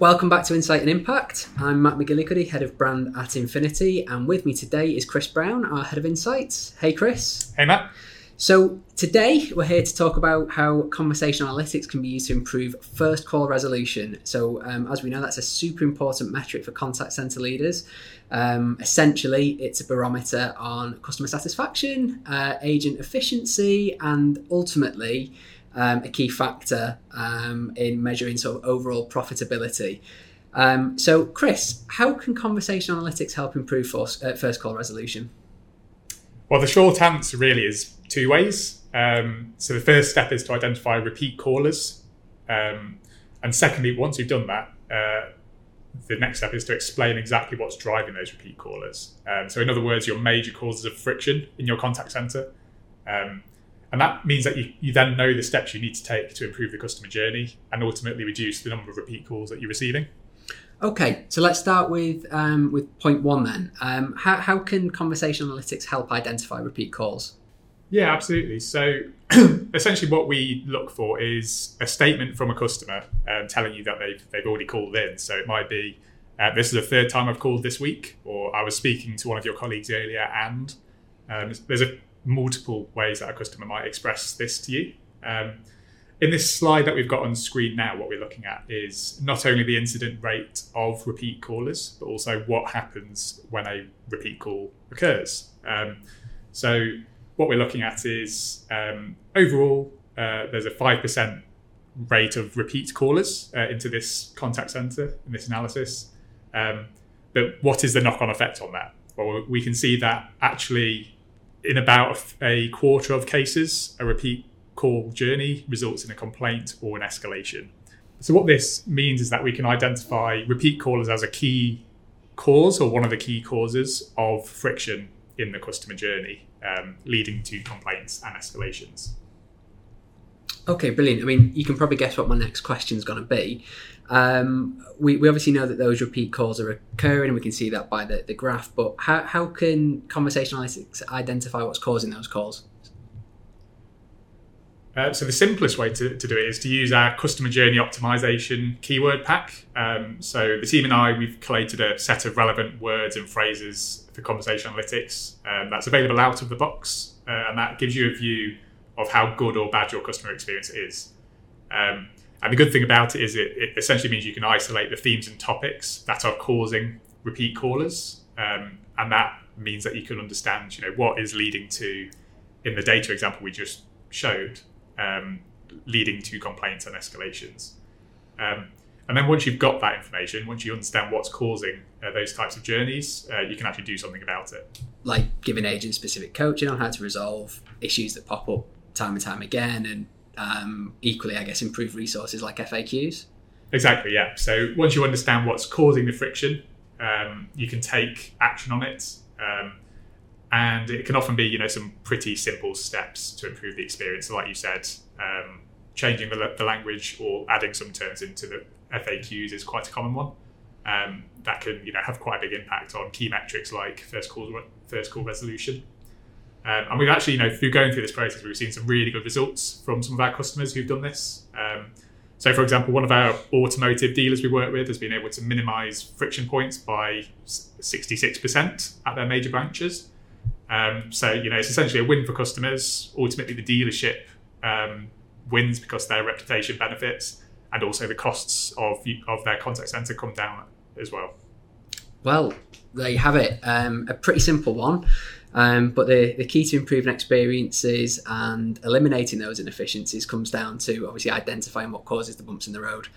Welcome back to Insight and Impact. I'm Matt McGillicuddy, head of brand at Infinity, and with me today is Chris Browne, our head of insights. Hey, Chris. Hey, Matt. So, today we're here to talk about how conversational analytics can be used to improve first call resolution. So, um, as we know, that's a super important metric for contact center leaders. Um, essentially, it's a barometer on customer satisfaction, uh, agent efficiency, and ultimately, um, a key factor um, in measuring sort of overall profitability. Um, so, Chris, how can conversation analytics help improve first, uh, first call resolution? Well, the short answer really is two ways. Um, so, the first step is to identify repeat callers. Um, and secondly, once you've done that, uh, the next step is to explain exactly what's driving those repeat callers. Um, so, in other words, your major causes of friction in your contact center. Um, and that means that you, you then know the steps you need to take to improve the customer journey and ultimately reduce the number of repeat calls that you're receiving. Okay, so let's start with um, with point one then. Um, how, how can conversation analytics help identify repeat calls? Yeah, absolutely. So essentially, what we look for is a statement from a customer um, telling you that they've they've already called in. So it might be, uh, "This is the third time I've called this week," or "I was speaking to one of your colleagues earlier," and um, there's a multiple ways that a customer might express this to you. Um, in this slide that we've got on screen now, what we're looking at is not only the incident rate of repeat callers, but also what happens when a repeat call occurs. Um, so, what we're looking at is um, overall, uh, there's a 5% rate of repeat callers uh, into this contact center in this analysis. Um, but what is the knock on effect on that? Well, we can see that actually in about a quarter of cases, a repeat call journey results in a complaint or an escalation. So, what this means is that we can identify repeat callers as a key cause or one of the key causes of friction in the customer journey, um, leading to complaints and escalations. Okay, brilliant. I mean, you can probably guess what my next question is going to be. Um, we, we obviously know that those repeat calls are occurring, and we can see that by the, the graph. But how, how can conversational analytics identify what's causing those calls? Uh, so the simplest way to, to do it is to use our customer journey optimization keyword pack. Um, so the team and I, we've collated a set of relevant words and phrases for conversation analytics um, that's available out of the box, uh, and that gives you a view of how good or bad your customer experience is. Um, and the good thing about it is it, it, essentially means you can isolate the themes and topics that are causing repeat callers, um, and that means that you can understand, you know, what is leading to, in the data example we just showed, um, leading to complaints and escalations. Um, and then once you've got that information, once you understand what's causing uh, those types of journeys, uh, you can actually do something about it. Like giving agents specific coaching on how to resolve issues that pop up time and time again, and um, equally, I guess, improve resources like FAQs. Exactly, yeah. So once you understand what's causing the friction, um, you can take action on it. Um, and it can often be, you know, some pretty simple steps to improve the experience. So like you said, um, changing the, the, language or adding some terms into the FAQs is quite a common one. Um, that can, you know, have quite a big impact on key metrics like first call first call resolution. Um, and we've actually, you know, through going through this process, we've seen some really good results from some of our customers who've done this. Um, so, for example, one of our automotive dealers we work with has been able to minimize friction points by 66% at their major branches. Um, so, you know, it's essentially a win for customers. Ultimately, the dealership um, wins because their reputation benefits, and also the costs of of their contact center come down as well. Well, there you have it. Um, a pretty simple one. Um, but the, the key to improving experiences and eliminating those inefficiencies comes down to obviously identifying what causes the bumps in the road.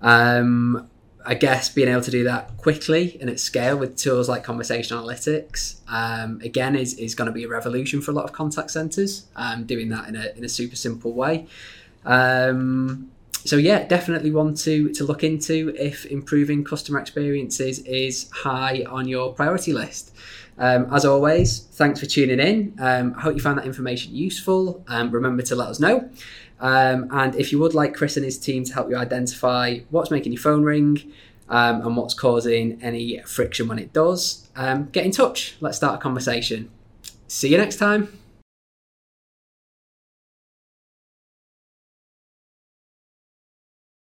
Um, I guess being able to do that quickly and at scale with tools like conversation analytics, um, again, is, is going to be a revolution for a lot of contact centers, um, doing that in a, in a super simple way. Um, so yeah, definitely want to to look into if improving customer experiences is high on your priority list. Um, as always, thanks for tuning in. Um, I hope you found that information useful. Um, remember to let us know. Um, and if you would like Chris and his team to help you identify what's making your phone ring um, and what's causing any friction when it does, um, get in touch. Let's start a conversation. See you next time.